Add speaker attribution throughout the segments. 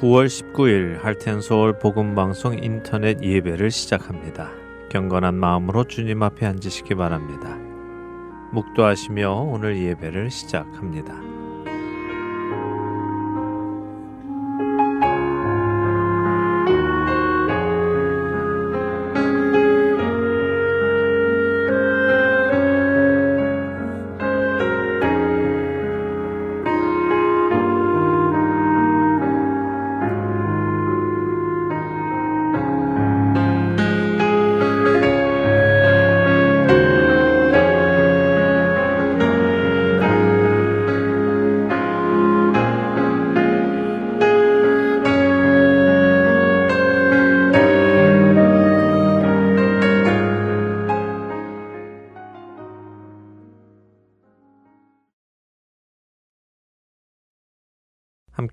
Speaker 1: 9월 19일 할텐서울 복음방송 인터넷 예배를 시작합니다. 경건한 마음으로 주님 앞에 앉으시기 바랍니다. 묵도하시며 오늘 예배를 시작합니다.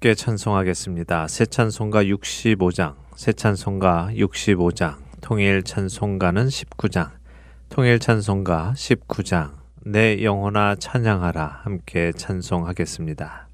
Speaker 1: 함께 찬송하겠습니다. 새 찬송가 65장, 새 찬송가 65장, 통일 찬송가는 19장, 통일 찬송가 19장, 내 영혼아 찬양하라 함께 찬송하겠습니다.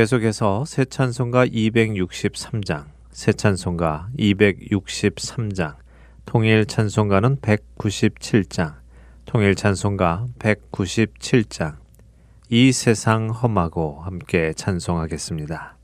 Speaker 1: 계속해서 새 찬송가 263장, 새 찬송가 263장, 통일 찬송가는 197장, 통일 찬송가 197장, 이 세상 험하고 함께 찬송하겠습니다.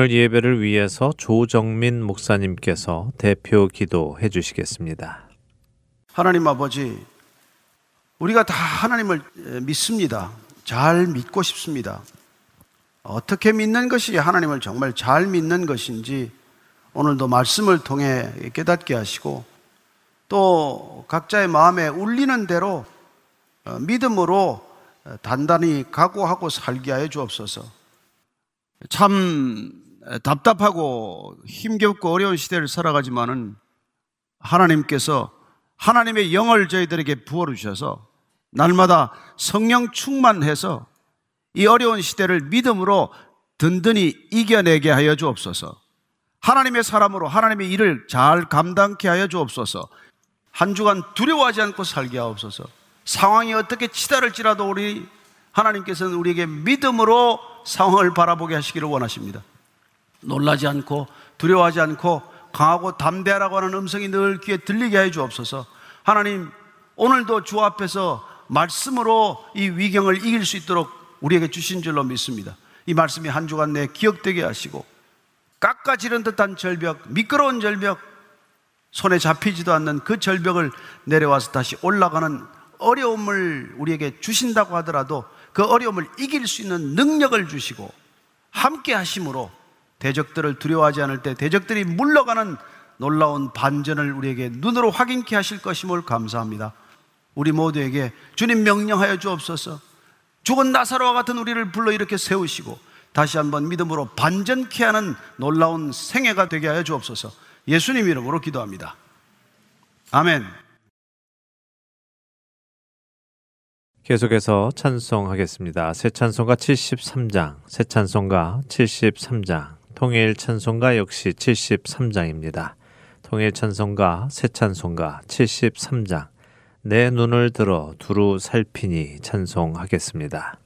Speaker 2: 오늘 예배를 위해서 조정민 목사님께서 대표 기도해 주시겠습니다.
Speaker 3: 하나님 아버지, 우리가 다 하나님을 믿습니다. 잘 믿고 싶습니다. 어떻게 믿는 것이 하나님을 정말 잘 믿는 것인지 오늘도 말씀을 통해 깨닫게 하시고 또 각자의 마음에 울리는 대로 어, 믿음으로 단단히 각오하고 살게 하여 주옵소서. 참 답답하고 힘겹고 어려운 시대를 살아가지만은 하나님께서 하나님의 영을 저희들에게 부어를 주셔서 날마다 성령 충만해서 이 어려운 시대를 믿음으로 든든히 이겨내게 하여 주옵소서. 하나님의 사람으로 하나님의 일을 잘 감당케 하여 주옵소서. 한 주간 두려워하지 않고 살게 하옵소서. 상황이 어떻게 치달을지라도 우리 하나님께서는 우리에게 믿음으로 상황을 바라보게 하시기를 원하십니다. 놀라지 않고 두려워하지 않고 강하고 담대하라고 하는 음성이 늘 귀에 들리게 해 주옵소서. 하나님, 오늘도 주 앞에서 말씀으로 이 위경을 이길 수 있도록 우리에게 주신 줄로 믿습니다. 이 말씀이 한 주간 내 기억되게 하시고 깎아지른 듯한 절벽, 미끄러운 절벽, 손에 잡히지도 않는 그 절벽을 내려와서 다시 올라가는 어려움을 우리에게 주신다고 하더라도 그 어려움을 이길 수 있는 능력을 주시고 함께 하심으로 대적들을 두려워하지 않을 때 대적들이 물러가는 놀라운 반전을 우리에게 눈으로 확인케 하실 것임을 감사합니다. 우리 모두에게 주님 명령하여 주옵소서. 죽은 나사로와 같은 우리를 불러 이렇게 세우시고 다시 한번 믿음으로 반전케 하는 놀라운 생애가 되게 하여 주옵소서. 예수님 이름으로 기도합니다. 아멘.
Speaker 2: 계속해서 찬송하겠습니다. 새 찬송가 73장, 새 찬송가 73장, 통일 찬송가 역시 73장입니다. 통일 찬송가, 새 찬송가 73장, 내 눈을 들어 두루 살피니 찬송하겠습니다.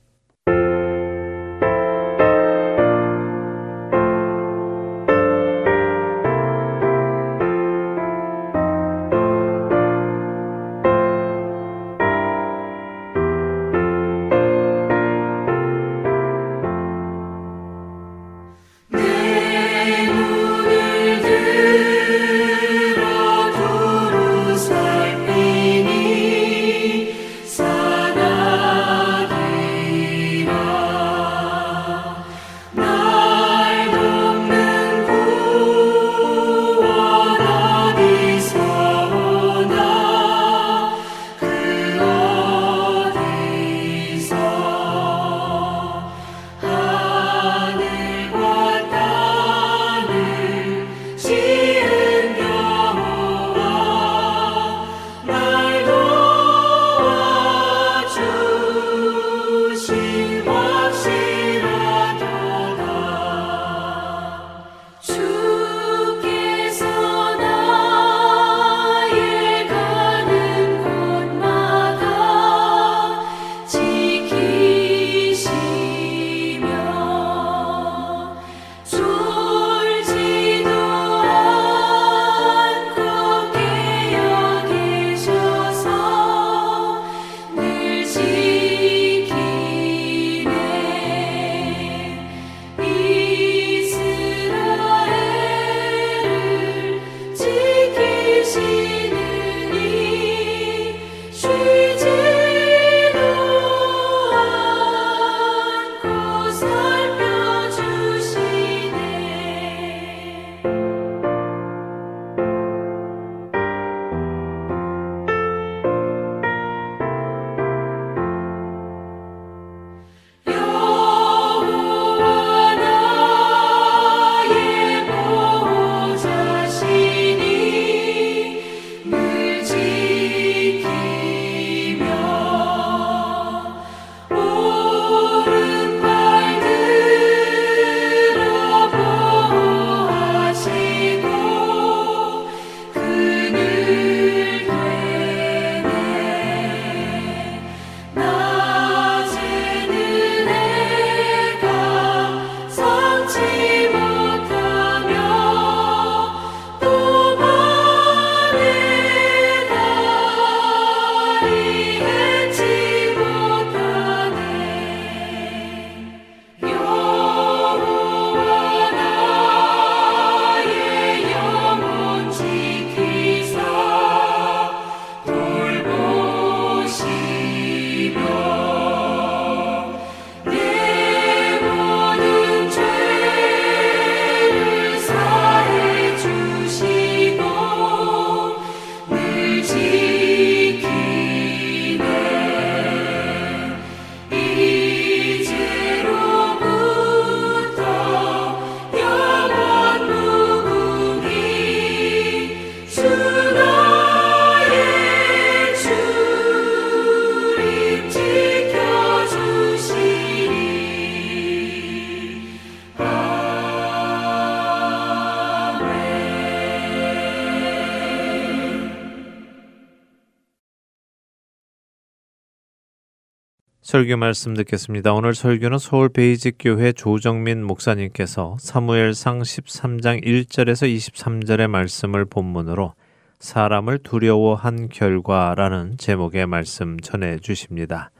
Speaker 2: 설교 말씀 듣겠습니다. 오늘 설교는 서울 베이직 교회 조정민 목사님께서 사무엘상 13장 1절에서 23절의 말씀을 본문으로 사람을 두려워한 결과라는 제목의 말씀 전해 주십니다.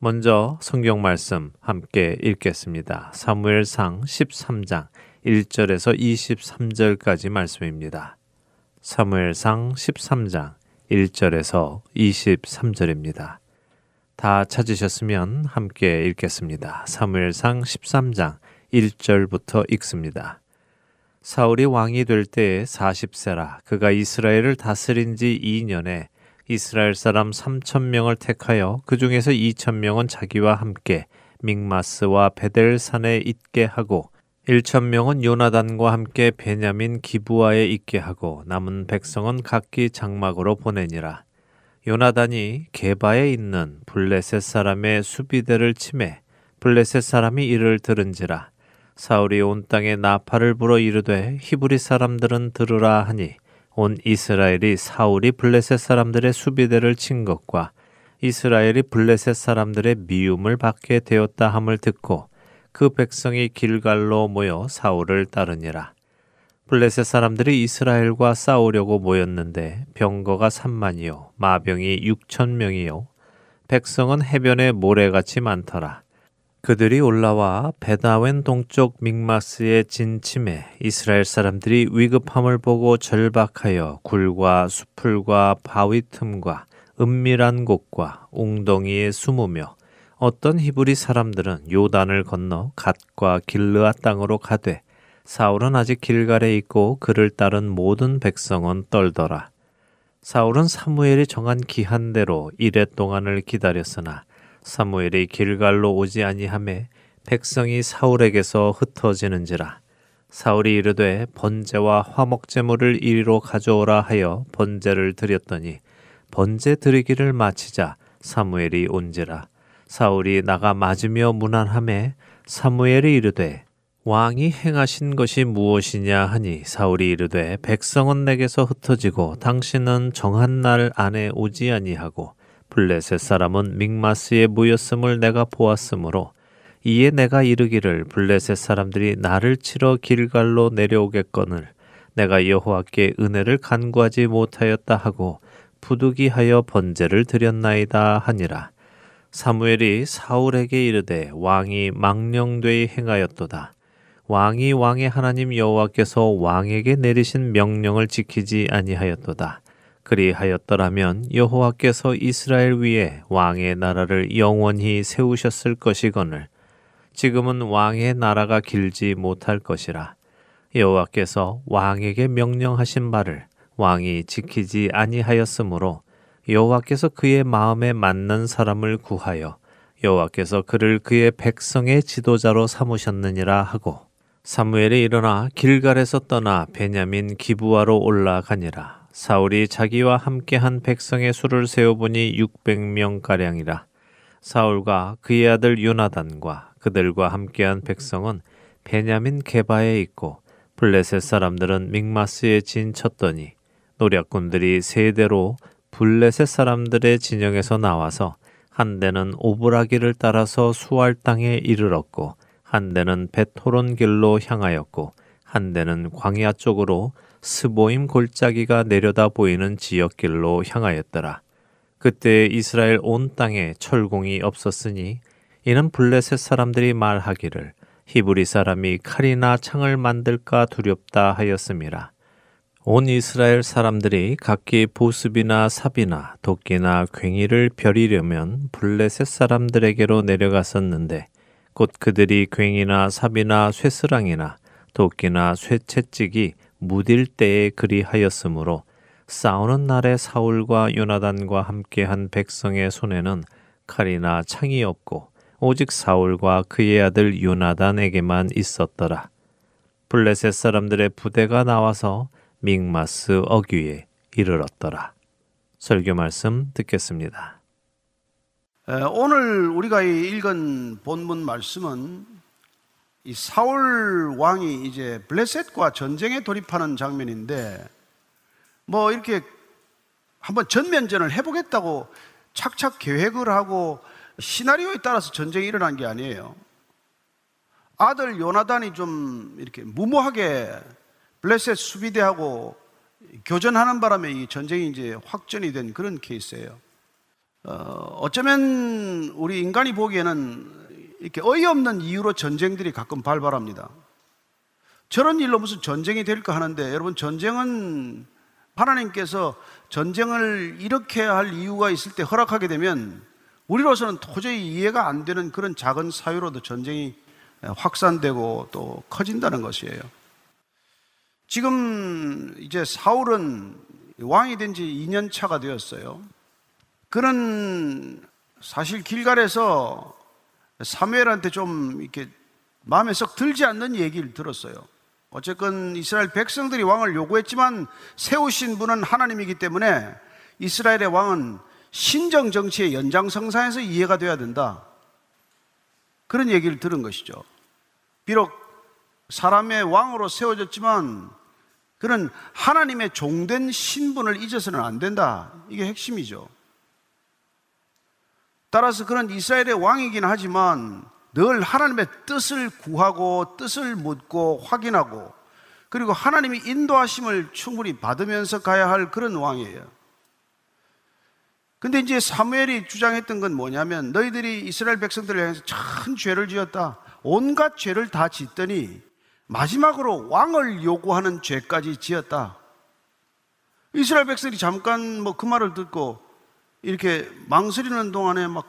Speaker 2: 먼저 성경 말씀 함께 읽겠습니다. 사무엘상 13장 1절에서 23절까지 말씀입니다. 사무엘상 13장 1절에서 23절입니다. 다 찾으셨으면 함께 읽겠습니다. 사무엘상 13장 1절부터 읽습니다. 사울이 왕이 될 때에 40세라 그가 이스라엘을 다스린 지 2년에 이스라엘 사람 3천 명을 택하여 그 중에서 2천 명은 자기와 함께 믹마스와 베델 산에 있게 하고 1천 명은 요나단과 함께 베냐민 기부아에 있게 하고 남은 백성은 각기 장막으로 보내니라. 요나단이 게바에 있는 블레셋 사람의 수비대를 침해 블레셋 사람이 이를 들은지라 사울이 온 땅에 나팔을 불어 이르되 히브리 사람들은 들으라 하니 온 이스라엘이 사울이 블레셋 사람들의 수비대를 친 것과 이스라엘이 블레셋 사람들의 미움을 받게 되었다 함을 듣고 그 백성이 길갈로 모여 사울을 따르니라. 블레셋 사람들이 이스라엘과 싸우려고 모였는데 병거가 3만이요 마병이 6천 명이요 백성은 해변에 모래같이 많더라. 그들이 올라와 베다웬 동쪽 믹마스에 진침해 이스라엘 사람들이 위급함을 보고 절박하여 굴과 수풀과 바위 틈과 은밀한 곳과 웅덩이에 숨으며 어떤 히브리 사람들은 요단을 건너 갓과 길르아 땅으로 가되 사울은 아직 길갈에 있고 그를 따른 모든 백성은 떨더라. 사울은 사무엘이 정한 기한대로 이래 동안을 기다렸으나 사무엘이 길갈로 오지 아니함에 백성이 사울에게서 흩어지는지라. 사울이 이르되 번제와 화목제물을 이리로 가져오라 하여 번제를 드렸더니 번제 드리기를 마치자 사무엘이 온지라. 사울이 나가 맞으며 무난함에 사무엘이 이르되 왕이 행하신 것이 무엇이냐 하니 사울이 이르되 백성은 내게서 흩어지고 당신은 정한 날 안에 오지 아니하고 블레셋 사람은 믹마스에 모였음을 내가 보았으므로 이에 내가 이르기를 블레셋 사람들이 나를 치러 길갈로 내려오겠거늘 내가 여호와께 은혜를 간구하지 못하였다 하고 부득이하여 번제를 드렸나이다 하니라. 사무엘이 사울에게 이르되 왕이 망령되이 행하였도다 왕이 왕의 하나님 여호와께서 왕에게 내리신 명령을 지키지 아니하였도다. 그리하였더라면 여호와께서 이스라엘 위에 왕의 나라를 영원히 세우셨을 것이거늘 지금은 왕의 나라가 길지 못할 것이라 여호와께서 왕에게 명령하신 바를 왕이 지키지 아니하였으므로 여호와께서 그의 마음에 맞는 사람을 구하여 여호와께서 그를 그의 백성의 지도자로 삼으셨느니라 하고 사무엘이 일어나 길갈에서 떠나 베냐민 기부하로 올라가니라. 사울이 자기와 함께한 백성의 수를 세어보니 600명 가량이라. 사울과 그의 아들 요나단과 그들과 함께한 백성은 베냐민 게바에 있고 블레셋 사람들은 믹마스에 진쳤더니 노략군들이 세 대로 블레셋 사람들의 진영에서 나와서 한 대는 오브라기를 따라서 수알 땅에 이르렀고 한 대는 베토론 길로 향하였고 한 대는 광야 쪽으로 스보임 골짜기가 내려다 보이는 지역길로 향하였더라. 그때 이스라엘 온 땅에 철공이 없었으니 이는 블레셋 사람들이 말하기를 히브리 사람이 칼이나 창을 만들까 두렵다 하였음이라. 온 이스라엘 사람들이 각기 보습이나 삽이나 도끼나 괭이를 벼리려면 블레셋 사람들에게로 내려갔었는데 곧 그들이 괭이나 삽이나 쇠스랑이나 도끼나 쇠채찍이 무딜 때에 그리하였으므로 싸우는 날에 사울과 요나단과 함께한 백성의 손에는 칼이나 창이 없고 오직 사울과 그의 아들 요나단에게만 있었더라. 블레셋 사람들의 부대가 나와서 믹마스 어귀에 이르렀더라. 설교 말씀 듣겠습니다.
Speaker 3: 오늘 우리가 읽은 본문 말씀은 이 사울 왕이 이제 블레셋과 전쟁에 돌입하는 장면인데 뭐 이렇게 한번 전면전을 해보겠다고 착착 계획을 하고 시나리오에 따라서 전쟁이 일어난 게 아니에요. 아들 요나단이 좀 이렇게 무모하게 블레셋 수비대하고 교전하는 바람에 이 전쟁이 이제 확전이 된 그런 케이스예요. 어, 어쩌면 우리 인간이 보기에는 이렇게 어이없는 이유로 전쟁들이 가끔 발발합니다. 저런 일로 무슨 전쟁이 될까 하는데 여러분 전쟁은 하나님께서 전쟁을 이렇게 할 이유가 있을 때 허락하게 되면 우리로서는 도저히 이해가 안 되는 그런 작은 사유로도 전쟁이 확산되고 또 커진다는 것이에요. 지금 이제 사울은 왕이 된 지 2년 차가 되었어요. 그는 사실 길갈에서 사무엘한테 좀 이렇게 마음에 썩 들지 않는 얘기를 들었어요. 어쨌건 이스라엘 백성들이 왕을 요구했지만 세우신 분은 하나님이기 때문에 이스라엘의 왕은 신정 정치의 연장성상에서 이해가 돼야 된다. 그런 얘기를 들은 것이죠. 비록 사람의 왕으로 세워졌지만 그는 하나님의 종된 신분을 잊어서는 안 된다. 이게 핵심이죠. 따라서 그는 이스라엘의 왕이긴 하지만 늘 하나님의 뜻을 구하고 뜻을 묻고 확인하고 그리고 하나님이 인도하심을 충분히 받으면서 가야 할 그런 왕이에요. 근데 이제 사무엘이 주장했던 건 뭐냐면 너희들이 이스라엘 백성들을 향해서 큰 죄를 지었다. 온갖 죄를 다 짓더니 마지막으로 왕을 요구하는 죄까지 지었다. 이스라엘 백성이 잠깐 뭐 그 말을 듣고 이렇게 망설이는 동안에 막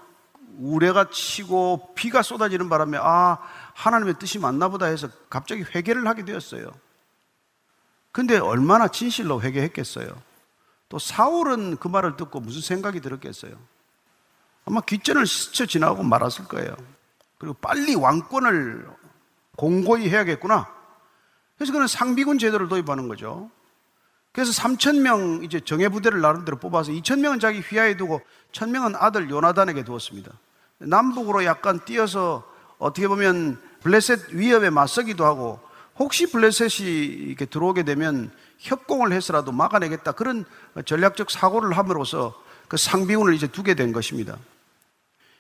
Speaker 3: 우레가 치고 비가 쏟아지는 바람에 아 하나님의 뜻이 맞나 보다 해서 갑자기 회개를 하게 되었어요. 근데 얼마나 진실로 회개했겠어요. 또 사울은 그 말을 듣고 무슨 생각이 들었겠어요. 아마 귓전을 스쳐 지나고 말았을 거예요. 그리고 빨리 왕권을 공고히 해야겠구나. 그래서 그는 상비군 제도를 도입하는 거죠. 그래서 3천 명 이제 정예 부대를 나름대로 뽑아서 2천 명은 자기 휘하에 두고 1천 명은 아들 요나단에게 두었습니다. 남북으로 약간 뛰어서 어떻게 보면 블레셋 위협에 맞서기도 하고 혹시 블레셋이 이렇게 들어오게 되면 협공을 해서라도 막아내겠다 그런 전략적 사고를 함으로써 그 상비군을 이제 두게 된 것입니다.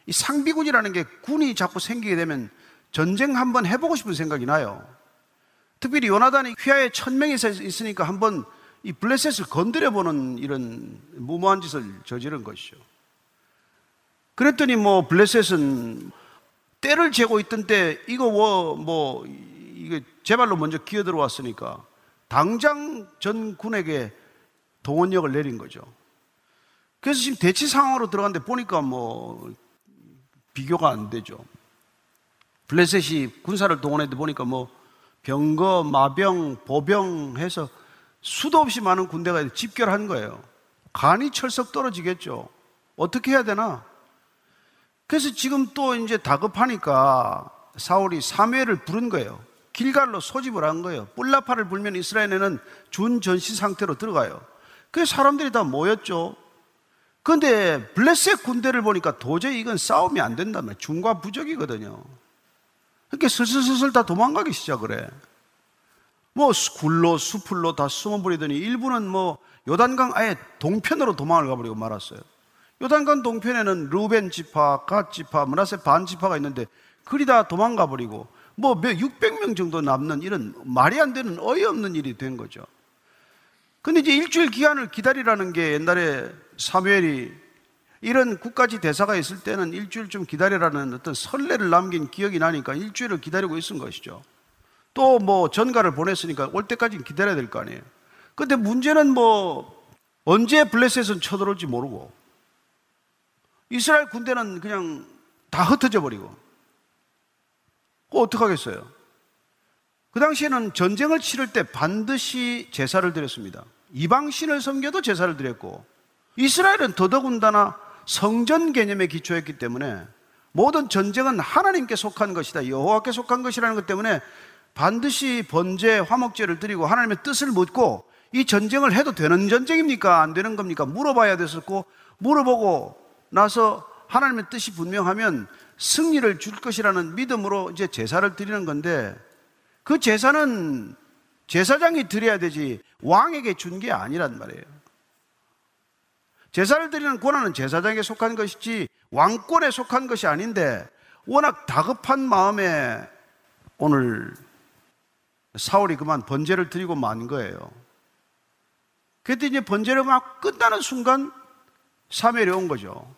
Speaker 3: 이 상비군이라는 게 군이 자꾸 생기게 되면 전쟁 한번 해보고 싶은 생각이 나요. 특별히 요나단이 휘하에 천 명이 있으니까 한번 이 블레셋을 건드려보는 이런 무모한 짓을 저지른 것이죠. 그랬더니 뭐 블레셋은 때를 재고 있던 때 이거 뭐, 뭐 이게 제발로 먼저 기어 들어왔으니까 당장 전 군에게 동원력을 내린 거죠. 그래서 지금 대치 상황으로 들어갔는데 보니까 뭐 비교가 안 되죠. 블레셋이 군사를 동원했는데 보니까 뭐 병거, 마병, 보병 해서 수도 없이 많은 군대가 집결한 거예요. 간이 철썩 떨어지겠죠. 어떻게 해야 되나? 그래서 지금 또 이제 다급하니까 사울이 사무엘을 부른 거예요. 길갈로 소집을 한 거예요. 뿔라파를 불면 이스라엘에는 준전시 상태로 들어가요. 그래서 사람들이 다 모였죠. 그런데 블레셋 군대를 보니까 도저히 이건 싸움이 안 된다며 중과 부적이거든요. 그러니까 슬슬슬슬 다 도망가기 시작을 해. 뭐 굴로 수풀로 다 숨어버리더니 일부는 뭐 요단강 아예 동편으로 도망을 가버리고 말았어요. 요단강 동편에는 루벤 지파, 갓 지파, 문하세 반 지파가 있는데 그리 다 도망가 버리고 뭐 600명 정도 남는 이런 말이 안 되는 어이없는 일이 된 거죠. 근데 이제 일주일 기한을 기다리라는 게 옛날에 사무엘이 이런 국가지 대사가 있을 때는 일주일 좀 기다리라는 어떤 선례를 남긴 기억이 나니까 일주일을 기다리고 있은 것이죠. 또 뭐 전가를 보냈으니까 올 때까지 기다려야 될 거 아니에요. 근데 문제는 뭐 언제 블레셋은 쳐들어올지 모르고 이스라엘 군대는 그냥 다 흩어져 버리고 그 어떡하겠어요? 그 당시에는 전쟁을 치를 때 반드시 제사를 드렸습니다. 이방신을 섬겨도 제사를 드렸고 이스라엘은 더더군다나 성전 개념에 기초했기 때문에 모든 전쟁은 하나님께 속한 것이다. 여호와께 속한 것이라는 것 때문에 반드시 번제, 화목제를 드리고 하나님의 뜻을 묻고 이 전쟁을 해도 되는 전쟁입니까? 안 되는 겁니까? 물어봐야 됐었고 물어보고 나서 하나님의 뜻이 분명하면 승리를 줄 것이라는 믿음으로 이제 제사를 드리는 건데 그 제사는 제사장이 드려야 되지 왕에게 준 게 아니란 말이에요. 제사를 드리는 권한은 제사장에게 속한 것이지 왕권에 속한 것이 아닌데 워낙 다급한 마음에 오늘 사울이 그만 번제를 드리고 만 거예요. 그때 이제 번제를 막 끝나는 순간 사멸이 온 거죠.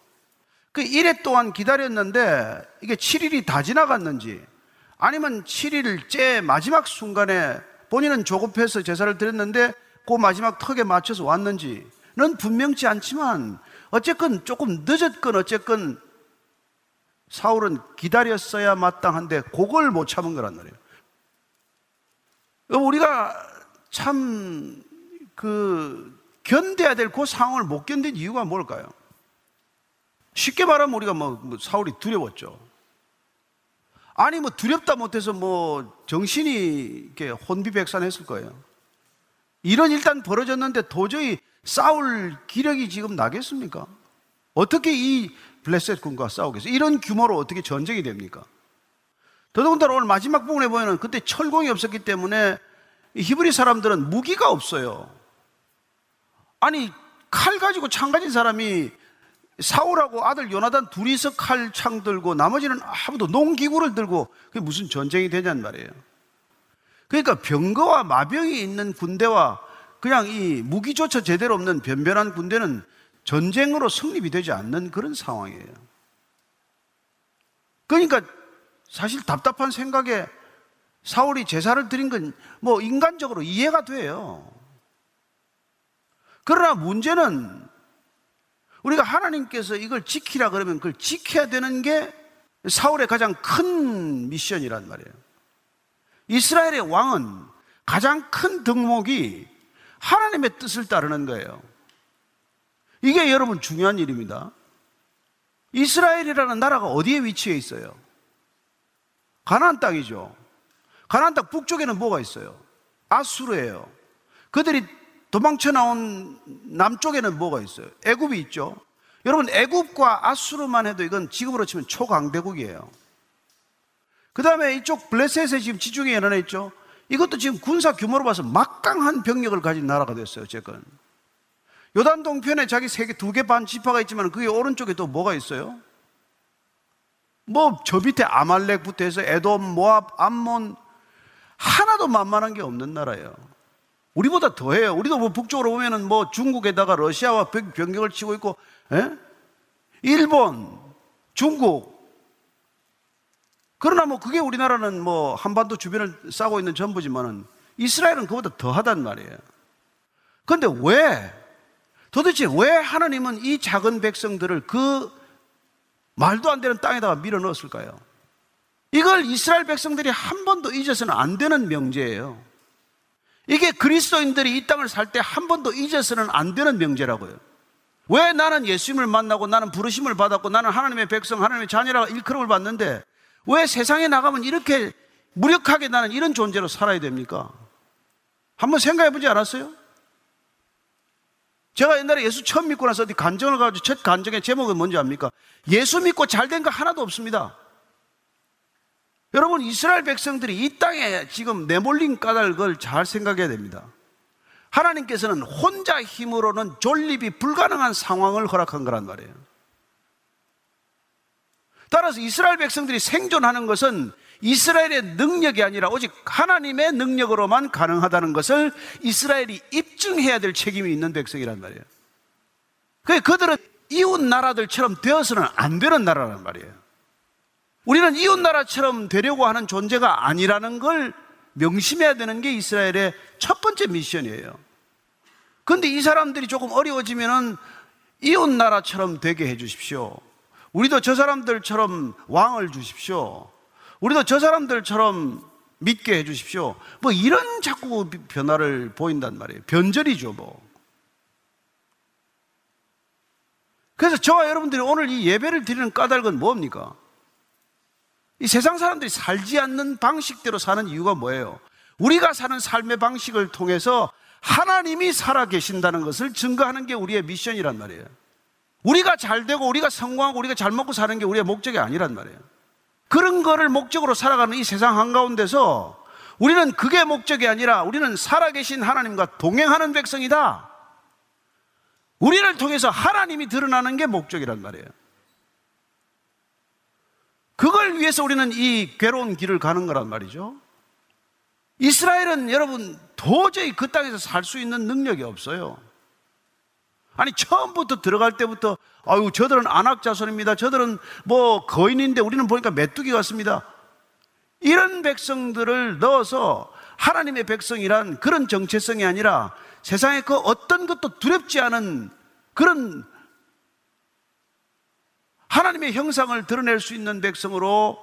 Speaker 3: 그 1회 동안 기다렸는데 이게 7일이 다 지나갔는지 아니면 7일째 마지막 순간에 본인은 조급해서 제사를 드렸는데 그 마지막 턱에 맞춰서 왔는지는 분명치 않지만 어쨌건 조금 늦었건 어쨌건 사울은 기다렸어야 마땅한데 그걸 못 참은 거란 말이에요. 우리가 참 그 견뎌야 될 그 상황을 못 견딘 이유가 뭘까요? 쉽게 말하면 우리가 뭐, 뭐 사울이 두려웠죠. 아니 뭐 두렵다 못해서 뭐 정신이 이렇게 혼비백산했을 거예요. 이런 일단 벌어졌는데 도저히 싸울 기력이 지금 나겠습니까? 어떻게 이 블레셋 군과 싸우겠어요? 이런 규모로 어떻게 전쟁이 됩니까? 더더군다나 오늘 마지막 부분에 보면 그때 철공이 없었기 때문에 히브리 사람들은 무기가 없어요. 아니 칼 가지고 창 가진 사람이 사울하고 아들 요나단 둘이서 칼 창 들고 나머지는 아무도 농기구를 들고 그게 무슨 전쟁이 되냐는 말이에요. 그러니까 병거와 마병이 있는 군대와 그냥 이 무기조차 제대로 없는 변변한 군대는 전쟁으로 성립이 되지 않는 그런 상황이에요. 그러니까 사실 답답한 생각에 사울이 제사를 드린 건 뭐 인간적으로 이해가 돼요. 그러나 문제는 우리가 하나님께서 이걸 지키라 그러면 그걸 지켜야 되는 게 사울의 가장 큰 미션이란 말이에요. 이스라엘의 왕은 가장 큰 덕목이 하나님의 뜻을 따르는 거예요. 이게 여러분 중요한 일입니다. 이스라엘이라는 나라가 어디에 위치해 있어요? 가나안 땅이죠. 가나안 땅 북쪽에는 뭐가 있어요? 아수르예요. 그들이 도망쳐 나온 남쪽에는 뭐가 있어요? 애굽이 있죠. 여러분 애굽과 아수르만 해도 이건 지금으로 치면 초강대국이에요. 그 다음에 이쪽 블레셋에 지금 지중해 연안에 있죠. 이것도 지금 군사 규모로 봐서 막강한 병력을 가진 나라가 됐어요. 어쨌건 요단 동편에 자기 세 개, 두개 반 지파가 있지만 그게 오른쪽에 또 뭐가 있어요? 뭐 저 밑에 아말렉부터 해서 에돔, 모압, 암몬 하나도 만만한 게 없는 나라예요. 우리보다 더해요. 우리도 뭐 북쪽으로 보면은 뭐 중국에다가 러시아와 변경을 치고 있고, 에? 예? 일본, 중국. 그러나 뭐 그게 우리나라는 뭐 한반도 주변을 싸고 있는 전부지만은 이스라엘은 그보다 더하단 말이에요. 그런데 왜 도대체 왜 하나님은 이 작은 백성들을 그 말도 안 되는 땅에다가 밀어 넣었을까요? 이걸 이스라엘 백성들이 한 번도 잊어서는 안 되는 명제예요. 이게 그리스도인들이 이 땅을 살 때 한 번도 잊어서는 안 되는 명제라고요. 왜 나는 예수님을 만나고 나는 부르심을 받았고 나는 하나님의 백성, 하나님의 자녀라 일컬음을 받는데 왜 세상에 나가면 이렇게 무력하게 나는 이런 존재로 살아야 됩니까? 한번 생각해 보지 않았어요? 제가 옛날에 예수 처음 믿고 나서 간정을 가지고 첫 간정의 제목은 뭔지 압니까? 예수 믿고 잘 된 거 하나도 없습니다. 여러분, 이스라엘 백성들이 이 땅에 지금 내몰린 까닭을 잘 생각해야 됩니다. 하나님께서는 혼자 힘으로는 존립이 불가능한 상황을 허락한 거란 말이에요. 따라서 이스라엘 백성들이 생존하는 것은 이스라엘의 능력이 아니라 오직 하나님의 능력으로만 가능하다는 것을 이스라엘이 입증해야 될 책임이 있는 백성이란 말이에요. 그 그들은 이웃 나라들처럼 되어서는 안 되는 나라란 말이에요. 우리는 이웃 나라처럼 되려고 하는 존재가 아니라는 걸 명심해야 되는 게 이스라엘의 첫 번째 미션이에요. 그런데 이 사람들이 조금 어려워지면은 이웃 나라처럼 되게 해 주십시오. 우리도 저 사람들처럼 왕을 주십시오. 우리도 저 사람들처럼 믿게 해 주십시오. 뭐 이런 자꾸 변화를 보인단 말이에요. 변절이죠, 뭐. 그래서 저와 여러분들이 오늘 이 예배를 드리는 까닭은 뭡니까? 이 세상 사람들이 살지 않는 방식대로 사는 이유가 뭐예요? 우리가 사는 삶의 방식을 통해서 하나님이 살아 계신다는 것을 증거하는 게 우리의 미션이란 말이에요. 우리가 잘 되고 우리가 성공하고 우리가 잘 먹고 사는 게 우리의 목적이 아니란 말이에요. 그런 거를 목적으로 살아가는 이 세상 한가운데서 우리는 그게 목적이 아니라 우리는 살아계신 하나님과 동행하는 백성이다. 우리를 통해서 하나님이 드러나는 게 목적이란 말이에요. 그걸 위해서 우리는 이 괴로운 길을 가는 거란 말이죠. 이스라엘은 여러분 도저히 그 땅에서 살 수 있는 능력이 없어요. 아니 처음부터 들어갈 때부터 아유 저들은 안악 자손입니다. 저들은 뭐 거인인데 우리는 보니까 메뚜기 같습니다. 이런 백성들을 넣어서 하나님의 백성이란 그런 정체성이 아니라 세상에 그 어떤 것도 두렵지 않은 그런 하나님의 형상을 드러낼 수 있는 백성으로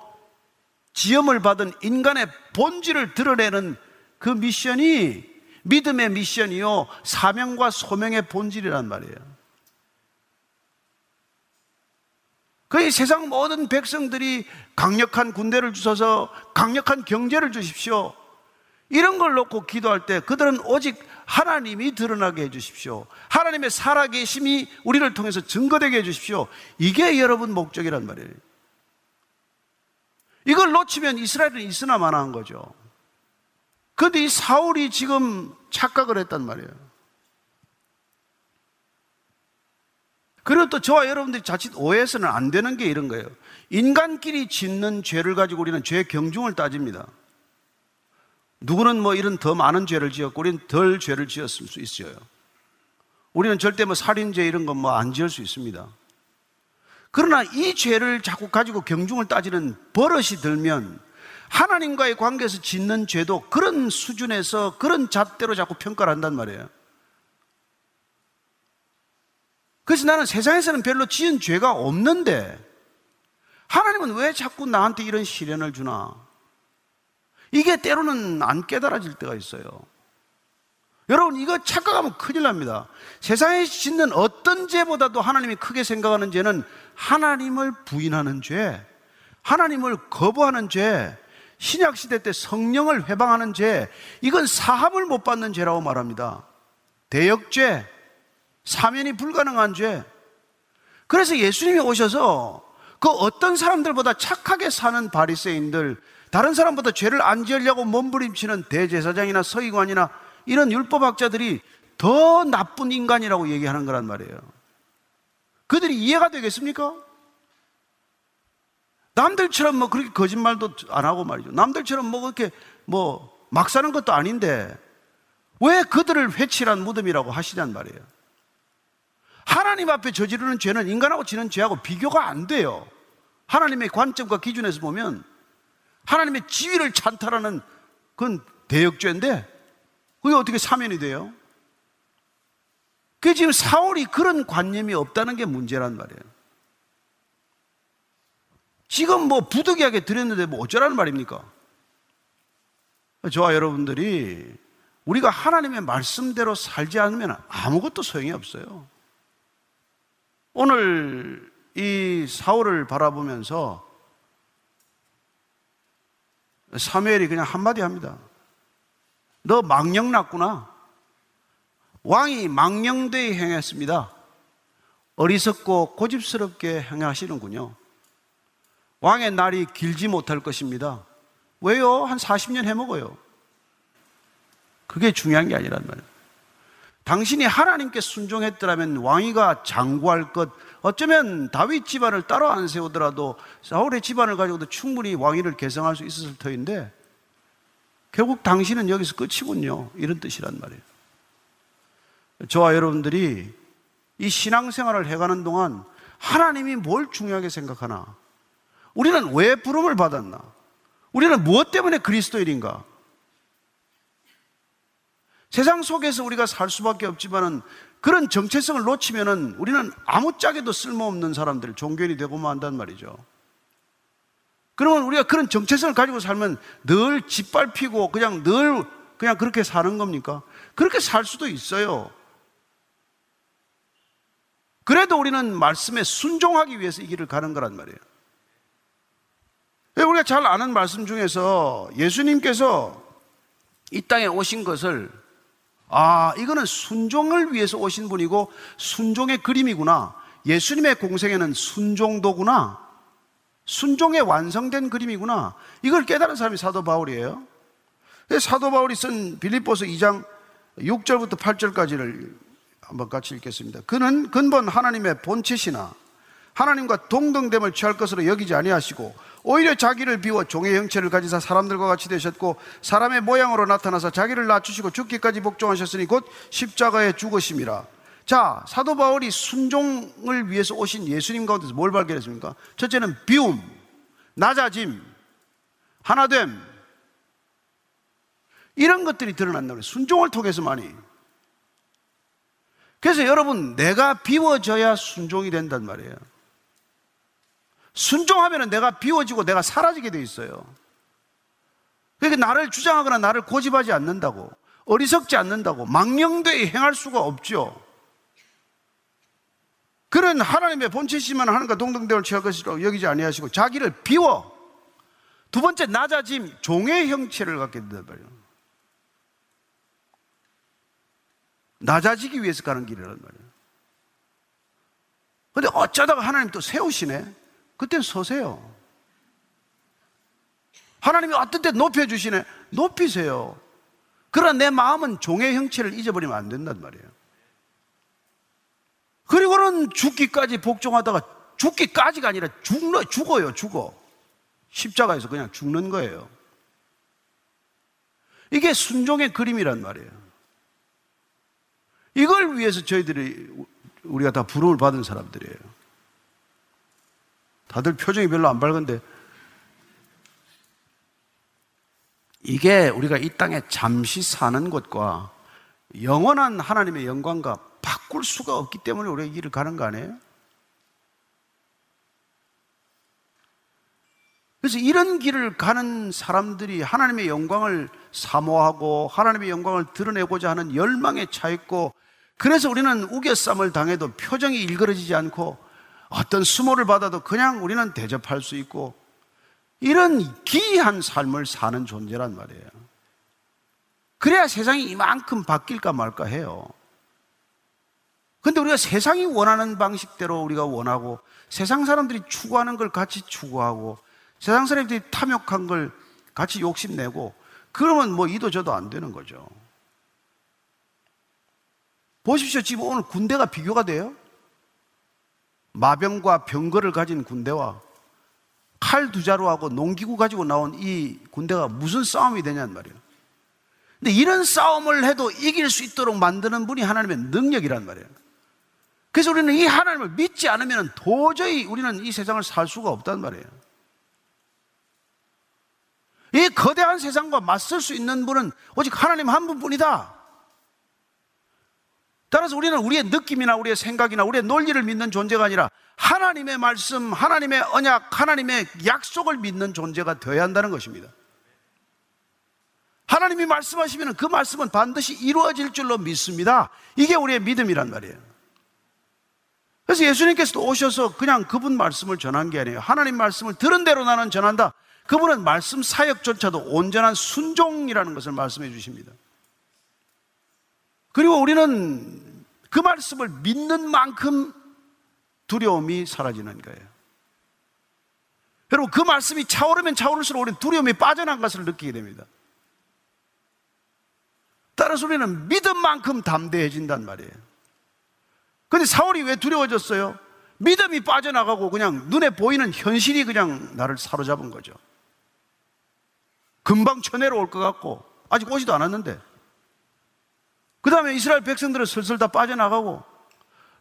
Speaker 3: 지음을 받은 인간의 본질을 드러내는 그 미션이 믿음의 미션이요 사명과 소명의 본질이란 말이에요. 거의 세상 모든 백성들이 강력한 군대를 주셔서 강력한 경제를 주십시오. 이런 걸 놓고 기도할 때 그들은 오직 하나님이 드러나게 해 주십시오. 하나님의 살아계심이 우리를 통해서 증거되게 해 주십시오. 이게 여러분 목적이란 말이에요. 이걸 놓치면 이스라엘은 있으나 마나한 거죠. 그런데 이 사울이 지금 착각을 했단 말이에요. 그리고 또 저와 여러분들이 자칫 오해해서는 안 되는 게 이런 거예요. 인간끼리 짓는 죄를 가지고 우리는 죄 경중을 따집니다. 누구는 뭐 이런 더 많은 죄를 지었고 우리는 덜 죄를 지었을 수 있어요. 우리는 절대 뭐 살인죄 이런 건 뭐 안 지을 수 있습니다. 그러나 이 죄를 자꾸 가지고 경중을 따지는 버릇이 들면 하나님과의 관계에서 짓는 죄도 그런 수준에서 그런 잣대로 자꾸 평가를 한단 말이에요. 그래서 나는 세상에서는 별로 지은 죄가 없는데 하나님은 왜 자꾸 나한테 이런 시련을 주나? 이게 때로는 안 깨달아질 때가 있어요. 여러분, 이거 착각하면 큰일 납니다. 세상에 짓는 어떤 죄보다도 하나님이 크게 생각하는 죄는 하나님을 부인하는 죄, 하나님을 거부하는 죄, 신약 시대 때 성령을 회방하는 죄, 이건 사함을 못 받는 죄라고 말합니다. 대역죄, 사면이 불가능한 죄. 그래서 예수님이 오셔서 그 어떤 사람들보다 착하게 사는 바리새인들, 다른 사람보다 죄를 안 지으려고 몸부림치는 대제사장이나 서기관이나 이런 율법학자들이 더 나쁜 인간이라고 얘기하는 거란 말이에요. 그들이 이해가 되겠습니까? 남들처럼 뭐 그렇게 거짓말도 안 하고 말이죠. 남들처럼 뭐 그렇게 뭐 막 사는 것도 아닌데 왜 그들을 회칠한 무덤이라고 하시냔 말이에요. 하나님 앞에 저지르는 죄는 인간하고 지는 죄하고 비교가 안 돼요. 하나님의 관점과 기준에서 보면 하나님의 지위를 찬탈하는 그건 대역죄인데 그게 어떻게 사면이 돼요? 그 지금 사울이 그런 관념이 없다는 게 문제란 말이에요. 지금 뭐 부득이하게 드렸는데 뭐 어쩌라는 말입니까? 저와 여러분들이 우리가 하나님의 말씀대로 살지 않으면 아무것도 소용이 없어요. 오늘 이 사울을 바라보면서 사무엘이 그냥 한마디 합니다. 너 망령 났구나. 왕이 망령되이 행했습니다. 어리석고 고집스럽게 행하시는군요. 왕의 날이 길지 못할 것입니다. 왜요? 한 40년 해먹어요. 그게 중요한 게 아니란 말이에요. 당신이 하나님께 순종했더라면 왕위가 장구할 것, 어쩌면 다윗 집안을 따로 안 세우더라도 사울의 집안을 가지고도 충분히 왕위를 개성할 수 있었을 터인데 결국 당신은 여기서 끝이군요. 이런 뜻이란 말이에요. 저와 여러분들이 이 신앙생활을 해가는 동안 하나님이 뭘 중요하게 생각하나? 우리는 왜 부름을 받았나? 우리는 무엇 때문에 그리스도인인가? 세상 속에서 우리가 살 수밖에 없지만은 그런 정체성을 놓치면은 우리는 아무짝에도 쓸모없는 사람들, 종교인이 되고만 한단 말이죠. 그러면 우리가 그런 정체성을 가지고 살면 늘 짓밟히고 그냥 늘 그냥 그렇게 사는 겁니까? 그렇게 살 수도 있어요. 그래도 우리는 말씀에 순종하기 위해서 이 길을 가는 거란 말이에요. 우리가 잘 아는 말씀 중에서 예수님께서 이 땅에 오신 것을 아, 이거는 순종을 위해서 오신 분이고 순종의 그림이구나. 예수님의 공생에는 순종도구나. 순종의 완성된 그림이구나. 이걸 깨달은 사람이 사도 바울이에요. 사도 바울이 쓴 빌립보서 2장 6절부터 8절까지를 한번 같이 읽겠습니다. 그는 근본 하나님의 본체시나 하나님과 동등됨을 취할 것으로 여기지 아니하시고 오히려 자기를 비워 종의 형체를 가지사 사람들과 같이 되셨고 사람의 모양으로 나타나서 자기를 낮추시고 죽기까지 복종하셨으니 곧 십자가에 죽으심이라. 자, 사도 바울이 순종을 위해서 오신 예수님 가운데서 뭘 발견했습니까? 첫째는 비움, 낮아짐, 하나됨. 이런 것들이 드러난다면 순종을 통해서만이. 그래서 여러분, 내가 비워져야 순종이 된단 말이에요. 순종하면 내가 비워지고 내가 사라지게 돼 있어요. 그러니까 나를 주장하거나 나를 고집하지 않는다고, 어리석지 않는다고, 망령되이 행할 수가 없죠. 그런 하나님의 본체시만 하나님과 동등됨을 취할 것이라고 여기지 아니하시고 자기를 비워 두 번째 낮아짐 종의 형체를 갖게 된단 말이에요. 낮아지기 위해서 가는 길이란 말이에요. 근데 어쩌다가 하나님 또 세우시네. 그땐 서세요. 하나님이 어떤 때 높여주시네. 높이세요. 그러나 내 마음은 종의 형체를 잊어버리면 안 된단 말이에요. 그리고는 죽기까지 복종하다가 죽기까지가 아니라 죽는, 죽어요, 죽어. 십자가에서 그냥 죽는 거예요. 이게 순종의 그림이란 말이에요. 이걸 위해서 저희들이 우리가 다 부름을 받은 사람들이에요. 다들 표정이 별로 안 밝은데 이게 우리가 이 땅에 잠시 사는 것과 영원한 하나님의 영광과 바꿀 수가 없기 때문에 우리가 이 길을 가는 거 아니에요? 그래서 이런 길을 가는 사람들이 하나님의 영광을 사모하고 하나님의 영광을 드러내고자 하는 열망에 차 있고 그래서 우리는 우겨쌈을 당해도 표정이 일그러지지 않고 어떤 수모를 받아도 그냥 우리는 대접할 수 있고 이런 기이한 삶을 사는 존재란 말이에요. 그래야 세상이 이만큼 바뀔까 말까 해요. 근데 우리가 세상이 원하는 방식대로 우리가 원하고 세상 사람들이 추구하는 걸 같이 추구하고 세상 사람들이 탐욕한 걸 같이 욕심내고 그러면 뭐 이도 저도 안 되는 거죠. 보십시오. 지금 오늘 군대가 비교가 돼요? 마병과 병거를 가진 군대와 칼 두 자루하고 농기구 가지고 나온 이 군대가 무슨 싸움이 되냐는 말이에요. 근데 이런 싸움을 해도 이길 수 있도록 만드는 분이 하나님의 능력이란 말이에요. 그래서 우리는 이 하나님을 믿지 않으면 도저히 우리는 이 세상을 살 수가 없단 말이에요. 이 거대한 세상과 맞설 수 있는 분은 오직 하나님 한 분뿐이다. 따라서 우리는 우리의 느낌이나 우리의 생각이나 우리의 논리를 믿는 존재가 아니라 하나님의 말씀, 하나님의 언약, 하나님의 약속을 믿는 존재가 되어야 한다는 것입니다. 하나님이 말씀하시면 그 말씀은 반드시 이루어질 줄로 믿습니다. 이게 우리의 믿음이란 말이에요. 그래서 예수님께서도 오셔서 그냥 그분 말씀을 전한 게 아니에요. 하나님 말씀을 들은 대로 나는 전한다. 그분은 말씀 사역조차도 온전한 순종이라는 것을 말씀해 주십니다. 그리고 우리는 그 말씀을 믿는 만큼 두려움이 사라지는 거예요. 여러분, 그 말씀이 차오르면 차오를수록 우리는 두려움이 빠져난 것을 느끼게 됩니다. 따라서 우리는 믿은 만큼 담대해진단 말이에요. 근데 사울이 왜 두려워졌어요? 믿음이 빠져나가고 그냥 눈에 보이는 현실이 그냥 나를 사로잡은 거죠. 금방 천해로 올것 같고 아직 오지도 않았는데 그 다음에 이스라엘 백성들은 슬슬 다 빠져나가고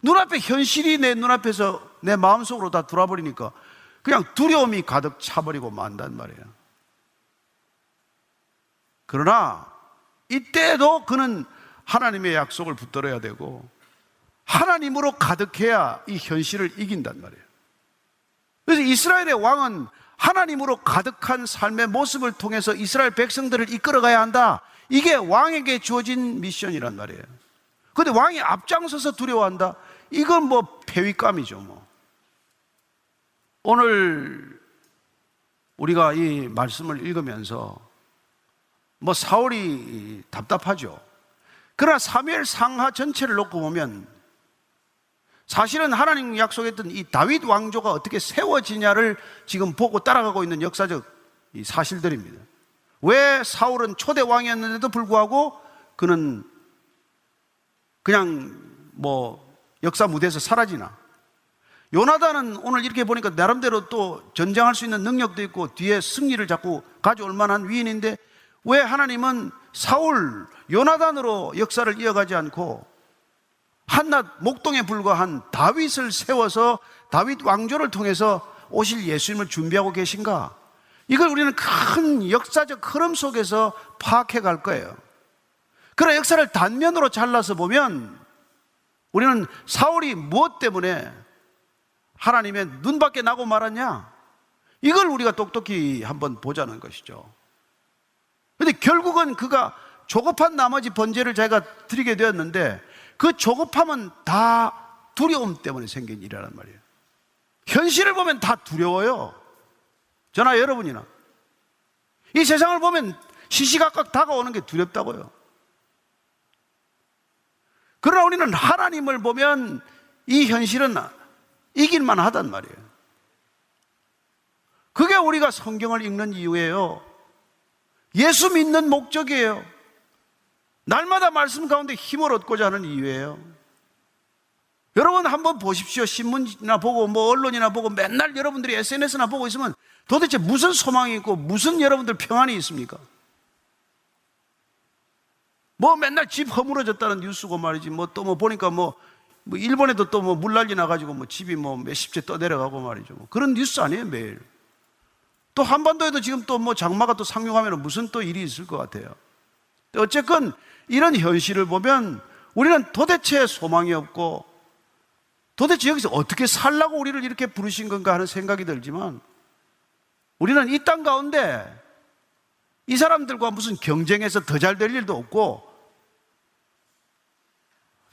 Speaker 3: 눈앞에 현실이 내 눈앞에서 내 마음속으로 다 돌아버리니까 그냥 두려움이 가득 차버리고 만단 말이에요. 그러나 이때도 그는 하나님의 약속을 붙들어야 되고 하나님으로 가득해야 이 현실을 이긴단 말이에요. 그래서 이스라엘의 왕은 하나님으로 가득한 삶의 모습을 통해서 이스라엘 백성들을 이끌어가야 한다. 이게 왕에게 주어진 미션이란 말이에요. 근데 왕이 앞장서서 두려워한다? 이건 뭐 폐위감이죠, 뭐. 오늘 우리가 이 말씀을 읽으면서 뭐 사울이 답답하죠. 그러나 사무엘 상하 전체를 놓고 보면 사실은 하나님 약속했던 이 다윗 왕조가 어떻게 세워지냐를 지금 보고 따라가고 있는 역사적 사실들입니다. 왜 사울은 초대 왕이었는데도 불구하고 그는 그냥 뭐 역사 무대에서 사라지나? 요나단은 오늘 이렇게 보니까 나름대로 또 전쟁할 수 있는 능력도 있고 뒤에 승리를 자꾸 가져올 만한 위인인데 왜 하나님은 사울, 요나단으로 역사를 이어가지 않고 한낱 목동에 불과한 다윗을 세워서 다윗 왕조를 통해서 오실 예수님을 준비하고 계신가? 이걸 우리는 큰 역사적 흐름 속에서 파악해 갈 거예요. 그런 역사를 단면으로 잘라서 보면 우리는 사울이 무엇 때문에 하나님의 눈밖에 나고 말았냐? 이걸 우리가 똑똑히 한번 보자는 것이죠. 근데 결국은 그가 조급한 나머지 번제를 자기가 드리게 되었는데 그 조급함은 다 두려움 때문에 생긴 일이란 말이에요. 현실을 보면 다 두려워요. 저나 여러분이나. 이 세상을 보면 시시각각 다가오는 게 두렵다고요. 그러나 우리는 하나님을 보면 이 현실은 이길만 하단 말이에요. 그게 우리가 성경을 읽는 이유예요. 예수 믿는 목적이에요. 날마다 말씀 가운데 힘을 얻고자 하는 이유예요. 여러분 한번 보십시오. 신문이나 보고 뭐 언론이나 보고 맨날 여러분들이 SNS나 보고 있으면 도대체 무슨 소망이 있고 무슨 여러분들 평안이 있습니까? 뭐 맨날 집 허물어졌다는 뉴스고 말이지. 뭐 또뭐 뭐 보니까 뭐, 뭐 일본에도 또 뭐 물 난리 나가지고 뭐 집이 뭐 몇십 채 떠내려가고 말이죠. 뭐 그런 뉴스 아니에요, 매일. 또 한반도에도 지금 또 뭐 장마가 또 상륙하면 무슨 또 일이 있을 것 같아요. 어쨌건 이런 현실을 보면 우리는 도대체 소망이 없고 도대체 여기서 어떻게 살라고 우리를 이렇게 부르신 건가 하는 생각이 들지만 우리는 이 땅 가운데 이 사람들과 무슨 경쟁해서 더 잘 될 일도 없고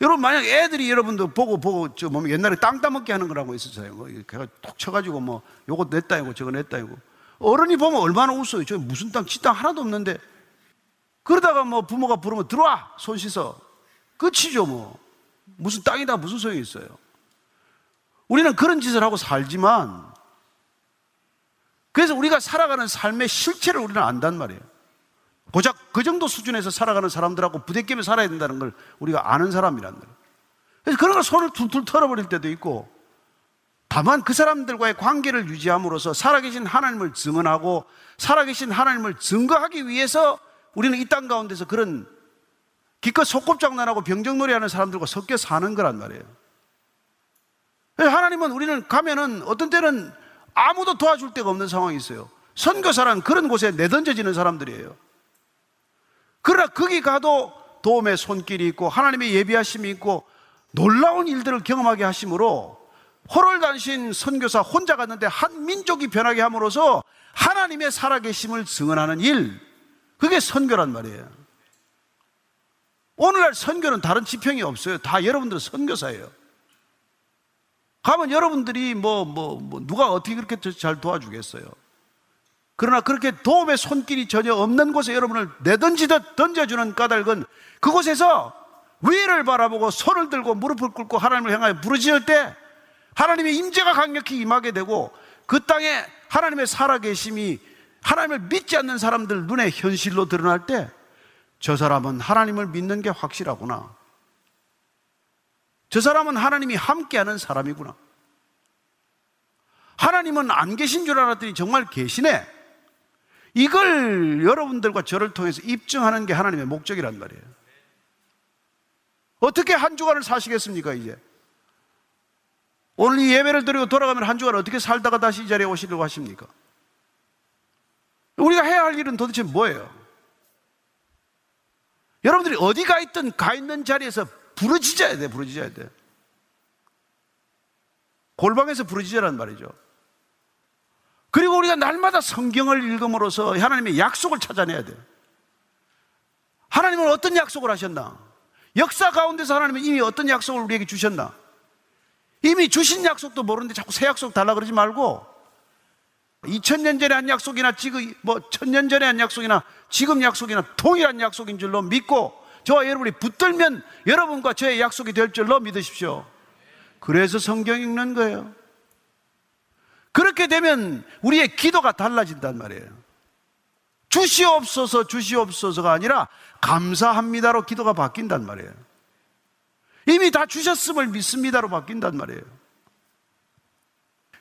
Speaker 3: 여러분 만약 애들이 여러분도 보고 보고 저 뭐 옛날에 땅 따먹기 하는 거라고 있었어요. 뭐 걔가 톡 쳐가지고 뭐 요거 냈다 이고 저거 냈다 이고 어른이 보면 얼마나 웃어요. 저 무슨 땅, 지땅 하나도 없는데 그러다가 뭐 부모가 부르면 들어와 손 씻어 끝이죠 뭐 무슨 땅이다 무슨 소용이 있어요. 우리는 그런 짓을 하고 살지만 그래서 우리가 살아가는 삶의 실체를 우리는 안단 말이에요. 고작 그 정도 수준에서 살아가는 사람들하고 부대끼며 살아야 된다는 걸 우리가 아는 사람이란 말이에요. 그래서 그런 걸 손을 툴툴 털어버릴 때도 있고, 다만 그 사람들과의 관계를 유지함으로써 살아계신 하나님을 증언하고, 살아계신 하나님을 증거하기 위해서 우리는 이 땅 가운데서 그런 기껏 속곱장난하고 병정놀이 하는 사람들과 섞여 사는 거란 말이에요. 하나님은 우리는 가면은 어떤 때는 아무도 도와줄 데가 없는 상황이 있어요. 선교사란 그런 곳에 내던져지는 사람들이에요. 그러나 거기 가도 도움의 손길이 있고 하나님의 예비하심이 있고 놀라운 일들을 경험하게 하심으로 호롤 단신 선교사 혼자 갔는데 한 민족이 변하게 함으로써 하나님의 살아계심을 증언하는 일 그게 선교란 말이에요. 오늘날 선교는 다른 지평이 없어요. 다 여러분들은 선교사예요. 가면 여러분들이 뭐, 뭐, 뭐, 누가 어떻게 그렇게 잘 도와주겠어요? 그러나 그렇게 도움의 손길이 전혀 없는 곳에 여러분을 내던지듯 던져주는 까닭은 그곳에서 위를 바라보고 손을 들고 무릎을 꿇고 하나님을 향하여 부르짖을 때 하나님의 임재가 강력히 임하게 되고 그 땅에 하나님의 살아계심이 하나님을 믿지 않는 사람들 눈에 현실로 드러날 때 저 사람은 하나님을 믿는 게 확실하구나. 저 사람은 하나님이 함께하는 사람이구나. 하나님은 안 계신 줄 알았더니 정말 계시네. 이걸 여러분들과 저를 통해서 입증하는 게 하나님의 목적이란 말이에요. 어떻게 한 주간을 사시겠습니까, 이제? 오늘 이 예배를 드리고 돌아가면 한 주간 어떻게 살다가 다시 이 자리에 오시려고 하십니까? 우리가 해야 할 일은 도대체 뭐예요? 여러분들이 어디 가 있든 가 있는 자리에서 부르짖어야 돼, 부르짖어야 돼. 골방에서 부르짖으란 말이죠. 그리고 우리가 날마다 성경을 읽음으로써 하나님의 약속을 찾아내야 돼. 하나님은 어떤 약속을 하셨나? 역사 가운데서 하나님은 이미 어떤 약속을 우리에게 주셨나? 이미 주신 약속도 모르는데 자꾸 새 약속 달라 그러지 말고 2000년 전에 한 약속이나 지금 뭐 1000년 전에 한 약속이나 지금 약속이나 동일한 약속인 줄로 믿고 저와 여러분이 붙들면 여러분과 저의 약속이 될 줄로 믿으십시오. 그래서 성경 읽는 거예요. 그렇게 되면 우리의 기도가 달라진단 말이에요. 주시옵소서, 주시옵소서가 아니라 감사합니다로 기도가 바뀐단 말이에요. 이미 다 주셨음을 믿습니다로 바뀐단 말이에요.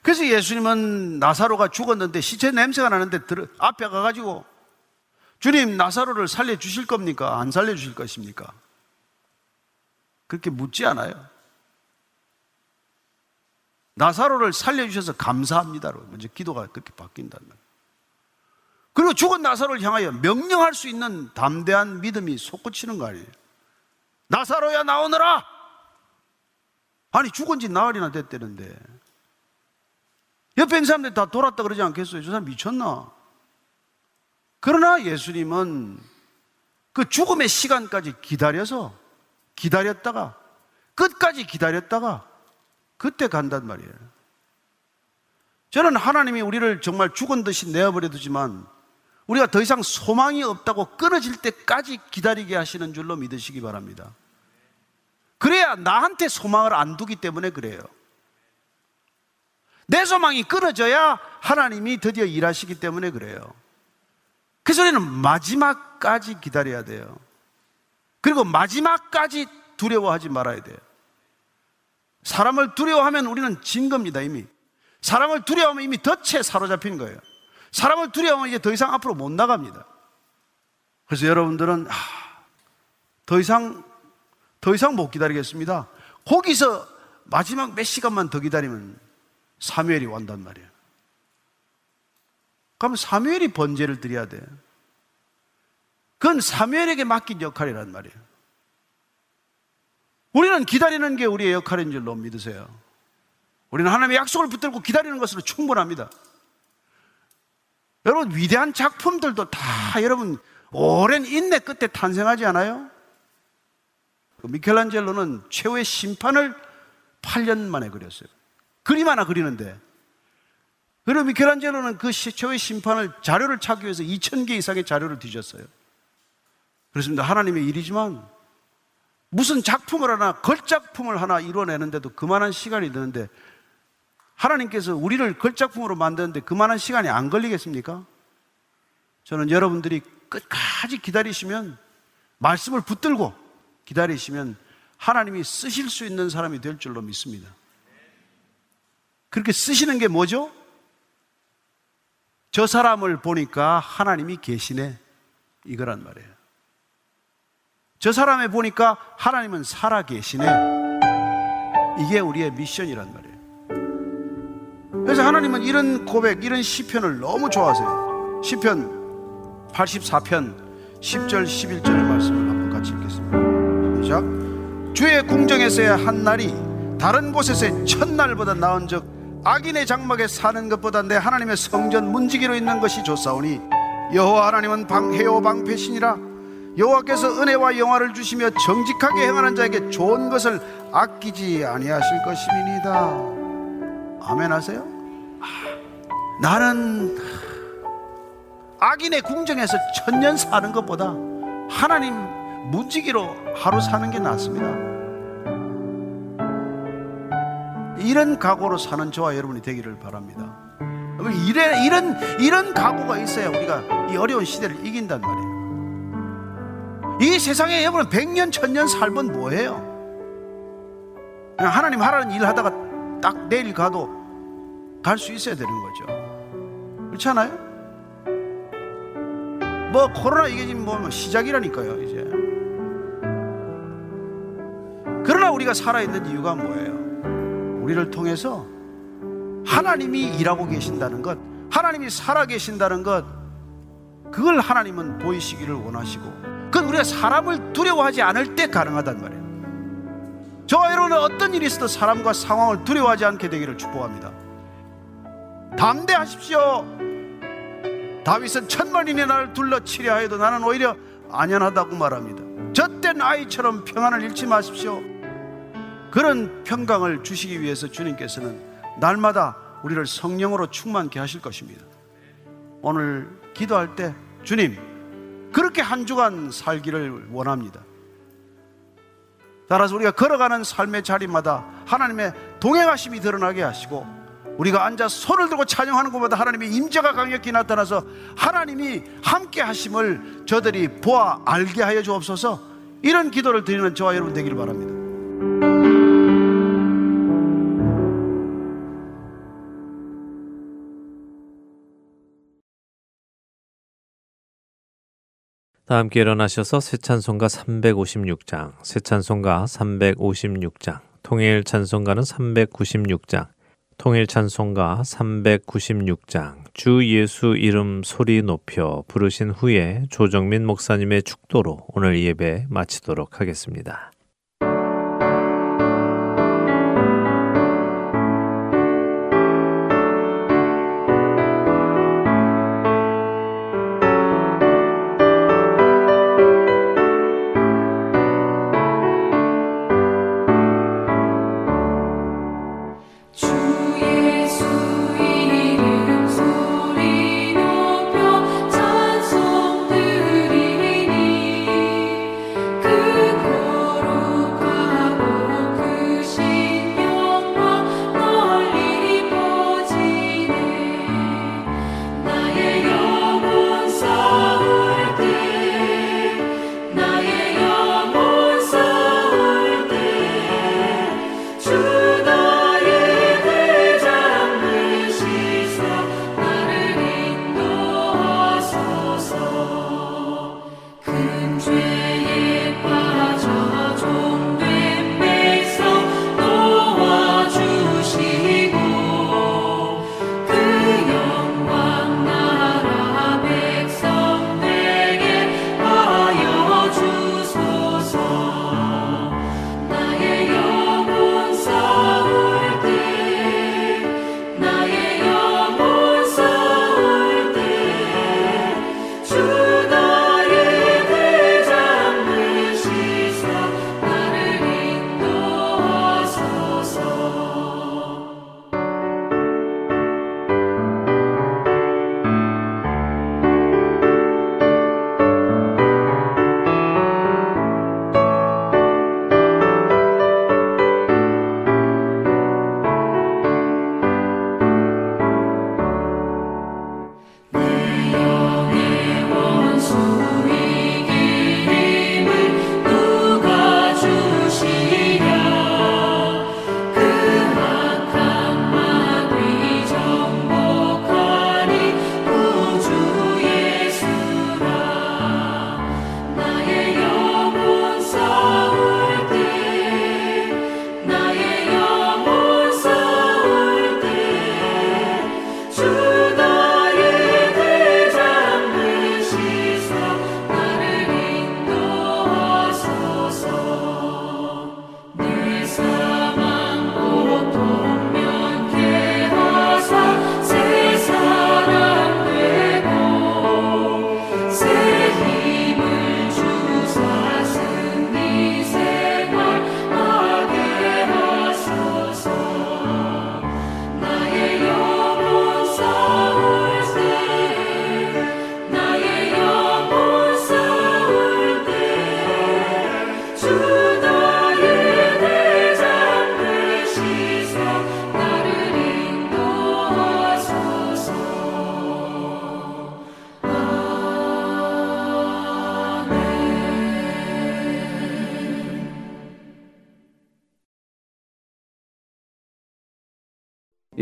Speaker 3: 그래서 예수님은 나사로가 죽었는데 시체 냄새가 나는데 앞에 가가지고 주님 나사로를 살려주실 겁니까? 안 살려주실 것입니까? 그렇게 묻지 않아요. 나사로를 살려주셔서 감사합니다로 먼저 기도가 그렇게 바뀐단 말이에요. 그리고 죽은 나사로를 향하여 명령할 수 있는 담대한 믿음이 솟구치는 거 아니에요. 나사로야 나오너라! 아니 죽은 지 나흘이나 됐다는데 옆에 있는 사람들이 다 돌았다 그러지 않겠어요? 저 사람 미쳤나? 그러나 예수님은 그 죽음의 시간까지 기다려서 기다렸다가 끝까지 기다렸다가 그때 간단 말이에요. 저는 하나님이 우리를 정말 죽은 듯이 내어버려 두지만 우리가 더 이상 소망이 없다고 끊어질 때까지 기다리게 하시는 줄로 믿으시기 바랍니다. 그래야 나한테 소망을 안 두기 때문에 그래요. 내 소망이 끊어져야 하나님이 드디어 일하시기 때문에 그래요. 그래서 우리는 마지막까지 기다려야 돼요. 그리고 마지막까지 두려워하지 말아야 돼요. 사람을 두려워하면 우리는 진 겁니다, 이미. 사람을 두려워하면 이미 덫에 사로잡힌 거예요. 사람을 두려워하면 이제 더 이상 앞으로 못 나갑니다. 그래서 여러분들은, 아, 더 이상, 더 이상 못 기다리겠습니다. 거기서 마지막 몇 시간만 더 기다리면 사무엘이 완단 말이에요. 그러면 사무엘이 번제를 드려야 돼. 그건 사무엘에게 맡긴 역할이란 말이에요. 우리는 기다리는 게 우리의 역할인 줄로 믿으세요. 우리는 하나님의 약속을 붙들고 기다리는 것으로 충분합니다. 여러분, 위대한 작품들도 다 여러분, 오랜 인내 끝에 탄생하지 않아요? 그 미켈란젤로는 최후의 심판을 8년 만에 그렸어요. 그림 하나 그리는데 그리고 미켈란젤로는 그 최후의 심판을 자료를 찾기 위해서 2,000개 이상의 자료를 뒤졌어요. 그렇습니다. 하나님의 일이지만 무슨 작품을 하나, 걸작품을 하나 이루어내는데도 그만한 시간이 드는데 하나님께서 우리를 걸작품으로 만드는데 그만한 시간이 안 걸리겠습니까? 저는 여러분들이 끝까지 기다리시면 말씀을 붙들고 기다리시면 하나님이 쓰실 수 있는 사람이 될 줄로 믿습니다. 그렇게 쓰시는 게 뭐죠? 저 사람을 보니까 하나님이 계시네. 이거란 말이에요. 저 사람에 보니까 하나님은 살아 계시네. 이게 우리의 미션이란 말이에요. 그래서 하나님은 이런 고백, 이런 시편을 너무 좋아하세요. 시편 84편 10절, 11절의 말씀을 한번 같이 읽겠습니다. 시작. 주의 궁정에서의 한 날이 다른 곳에서의 첫날보다 나은 적 악인의 장막에 사는 것보다 내 하나님의 성전 문지기로 있는 것이 좋사오니 여호와 하나님은 방 해요 방패신이라 여호와께서 은혜와 영화를 주시며 정직하게 행하는 자에게 좋은 것을 아끼지 아니하실 것임이니다 아멘 하세요? 나는 악인의 궁정에서 천년 사는 것보다 하나님 문지기로 하루 사는 게 낫습니다 이런 각오로 사는 저와 여러분이 되기를 바랍니다. 이래, 이런, 이런 각오가 있어야 우리가 이 어려운 시대를 이긴단 말이에요. 이 세상에 여러분 100년, 1000년 살면 뭐예요? 하나님 하라는 일 하다가 딱 내일 가도 갈 수 있어야 되는 거죠. 그렇지 않아요? 뭐 코로나 이게 지금 뭐 시작이라니까요, 이제. 그러나 우리가 살아있는 이유가 뭐예요? 우리를 통해서 하나님이 일하고 계신다는 것, 하나님이 살아 계신다는 것, 그걸 하나님은 보이시기를 원하시고, 그건 우리가 사람을 두려워하지 않을 때 가능하단 말이에요. 저와 여러분은 어떤 일이 있어도 사람과 상황을 두려워하지 않게 되기를 축복합니다. 담대하십시오. 다윗은 천만인의 나를 둘러 치려 하여도 나는 오히려 안연하다고 말합니다. 젖된 아이처럼 평안을 잃지 마십시오. 그런 평강을 주시기 위해서 주님께서는 날마다 우리를 성령으로 충만케 하실 것입니다. 오늘 기도할 때 주님 그렇게 한 주간 살기를 원합니다. 따라서 우리가 걸어가는 삶의 자리마다 하나님의 동행하심이 드러나게 하시고 우리가 앉아 손을 들고 찬양하는 것보다 하나님의 임재가 강력히 나타나서 하나님이 함께 하심을 저들이 보아 알게 하여 주옵소서 이런 기도를 드리는 저와 여러분 되기를 바랍니다.
Speaker 1: 다 함께 일어나셔서 새 찬송가 356장, 새 찬송가 356장, 통일 찬송가는 396장, 통일 찬송가 396장, 주 예수 이름 소리 높여 부르신 후에 조정민 목사님의 축도로 오늘 예배 마치도록 하겠습니다.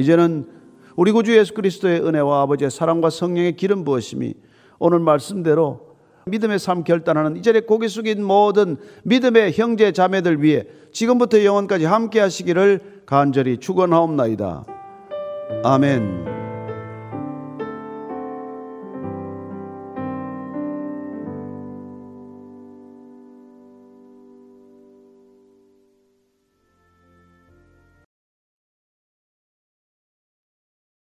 Speaker 3: 이제는 우리 구주 예수 그리스도의 은혜와 아버지의 사랑과 성령의 기름 부으심이 오늘 말씀대로 믿음의 삶 결단하는 이 자리에 고개 숙인 모든 믿음의 형제 자매들 위해 지금부터 영원까지 함께 하시기를 간절히 축원하옵나이다. 아멘.